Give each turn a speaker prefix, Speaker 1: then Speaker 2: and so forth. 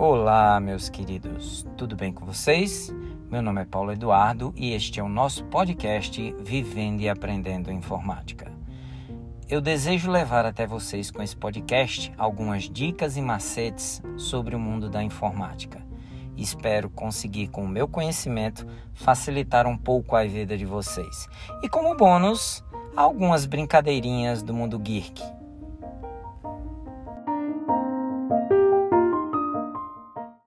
Speaker 1: Olá, meus queridos, tudo bem com vocês? Meu nome é Paulo Eduardo e este é o nosso podcast Vivendo e Aprendendo Informática. Eu desejo levar até vocês com esse podcast algumas dicas e macetes sobre o mundo da informática. Espero conseguir, com o meu conhecimento, facilitar um pouco a vida de vocês. E como bônus, algumas brincadeirinhas do mundo geek